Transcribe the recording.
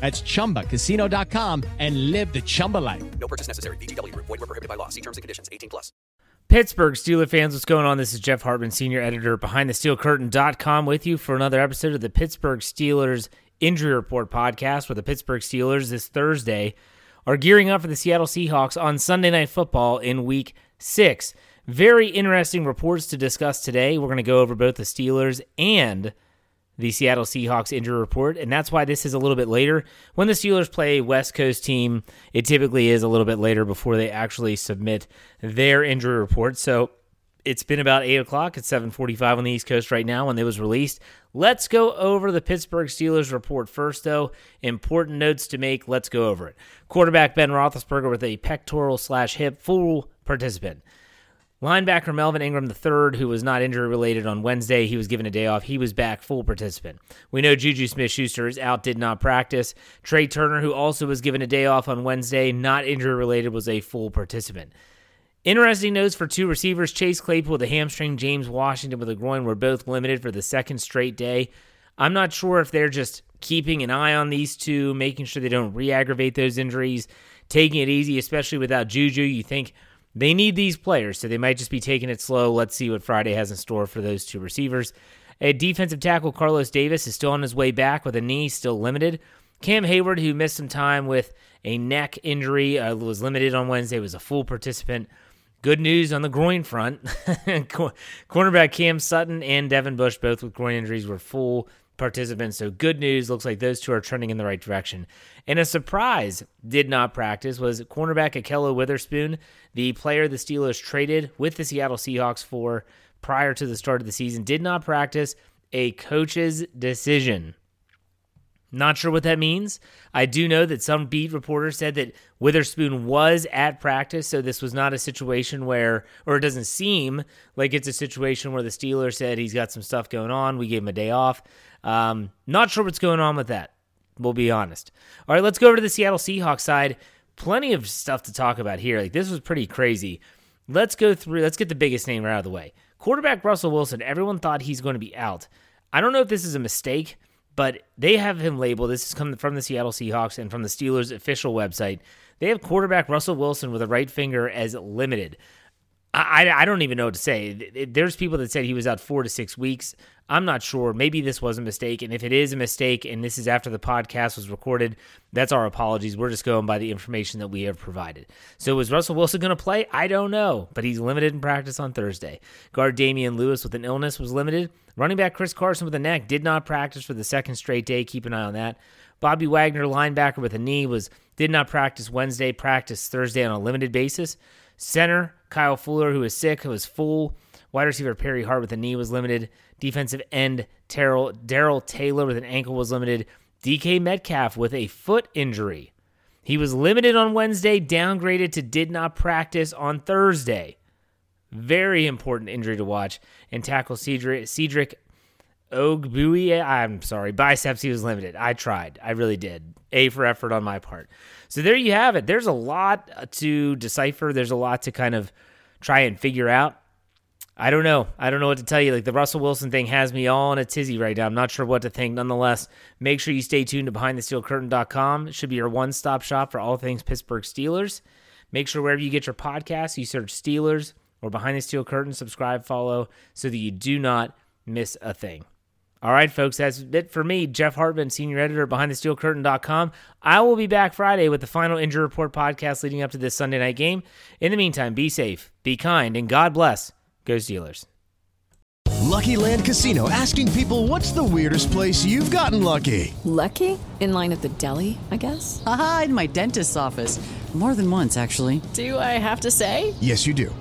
That's ChumbaCasino.com and live the Chumba life. No purchase necessary. VGW. Void were prohibited by law. See terms and conditions. 18 plus. Pittsburgh Steelers fans, what's going on? This is Jeff Hartman, senior editor behind the SteelCurtain.com with you for another episode of the Pittsburgh Steelers Injury Report podcast where the Pittsburgh Steelers this Thursday are gearing up for the Seattle Seahawks on Sunday Night Football in week six. Very interesting reports to discuss today. We're going to go over both the Steelers and the Seattle Seahawks injury report, and that's why this is a little bit later. When the Steelers play a West Coast team, it typically is a little bit later before they actually submit their injury report. So it's been about 8 o'clock. It's 745 on the East Coast right now when it was released. Let's go over the Pittsburgh Steelers report first, though. Important notes to make. Let's go over it. Quarterback Ben Roethlisberger with a pectoral slash hip full participant. Linebacker Melvin Ingram III, who was not injury related on Wednesday, he was given a day off. He was back full participant. We know Juju Smith Schuster is out, did not practice. Trai Turner, who also was given a day off on Wednesday, not injury related, was a full participant. Interesting notes for two receivers Chase Claypool with a hamstring, James Washington with a groin were both limited for the second straight day. I'm not sure if they're just keeping an eye on these two, making sure they don't re aggravate those injuries, taking it easy, especially without Juju. You think they need these players, so they might just be taking it slow. Let's see what Friday has in store for those two receivers. A defensive tackle, Carlos Davis, is still on his way back with a knee still limited. Cam Heyward, who missed some time with a neck injury, uh, was limited on Wednesday, was a full participant. Good news on the groin front. Cornerback Cam Sutton and Devin Bush, both with groin injuries, were full participants. So good news. Looks like those two are trending in the right direction. And a surprise did not practice was cornerback Ahkello Witherspoon, the player the Steelers traded with the Seattle Seahawks for prior to the start of the season, did not practice. A coach's decision. Not sure what that means. I do know that some beat reporter said that Witherspoon was at practice, so this was not a situation where, or it doesn't seem like it's a situation where the Steelers said he's got some stuff going on. We gave him a day off. Um, not sure what's going on with that. We'll be honest. All right, let's go over to the Seattle Seahawks side. Plenty of stuff to talk about here. Like this was pretty crazy. Let's go through. Let's get the biggest name out of the way. Quarterback Russell Wilson. Everyone thought he's going to be out. I don't know if this is a mistake, but they have him labeled. This is coming from the Seattle Seahawks and from the Steelers' official website. They have quarterback Russell Wilson with a right finger as limited. I, I don't even know what to say. There's people that said he was out four to six weeks. I'm not sure. Maybe this was a mistake. And if it is a mistake and this is after the podcast was recorded, that's our apologies. We're just going by the information that we have provided. So is Russell Wilson going to play? I don't know, but he's limited in practice on Thursday. Guard Damien Lewis with an illness was limited. Running back Chris Carson with a neck did not practice for the second straight day. Keep an eye on that. Bobby Wagner, linebacker with a knee, was did not practice Wednesday, practice Thursday on a limited basis. Center Kyle Fuller, who was sick, was full. Wide receiver Perry Hart with a knee was limited. Defensive end Darrell Taylor with an ankle was limited. DK Metcalf with a foot injury. He was limited on Wednesday, downgraded to did not practice on Thursday. Very important injury to watch. And tackle Cedric, Cedric Ogbui, I'm sorry, biceps, he was limited. I tried. I really did. A for effort on my part. So there you have it. There's a lot to decipher. There's a lot to kind of try and figure out. I don't know. I don't know what to tell you. Like the Russell Wilson thing has me all in a tizzy right now. I'm not sure what to think. Nonetheless, make sure you stay tuned to BehindTheSteelCurtain.com. It should be your one stop shop for all things Pittsburgh Steelers. Make sure wherever you get your podcasts, you search Steelers or Behind the Steel Curtain, subscribe, follow, so that you do not miss a thing. All right, folks, that's it for me, Jeff Hartman, senior editor behind the steel curtain.com. I will be back Friday with the final injury report podcast leading up to this Sunday night game. In the meantime, be safe, be kind, and God bless. Go Steelers. Lucky Land Casino asking people what's the weirdest place you've gotten lucky? Lucky? In line at the deli, I guess? Aha, in my dentist's office. More than once, actually. Do I have to say? Yes, you do.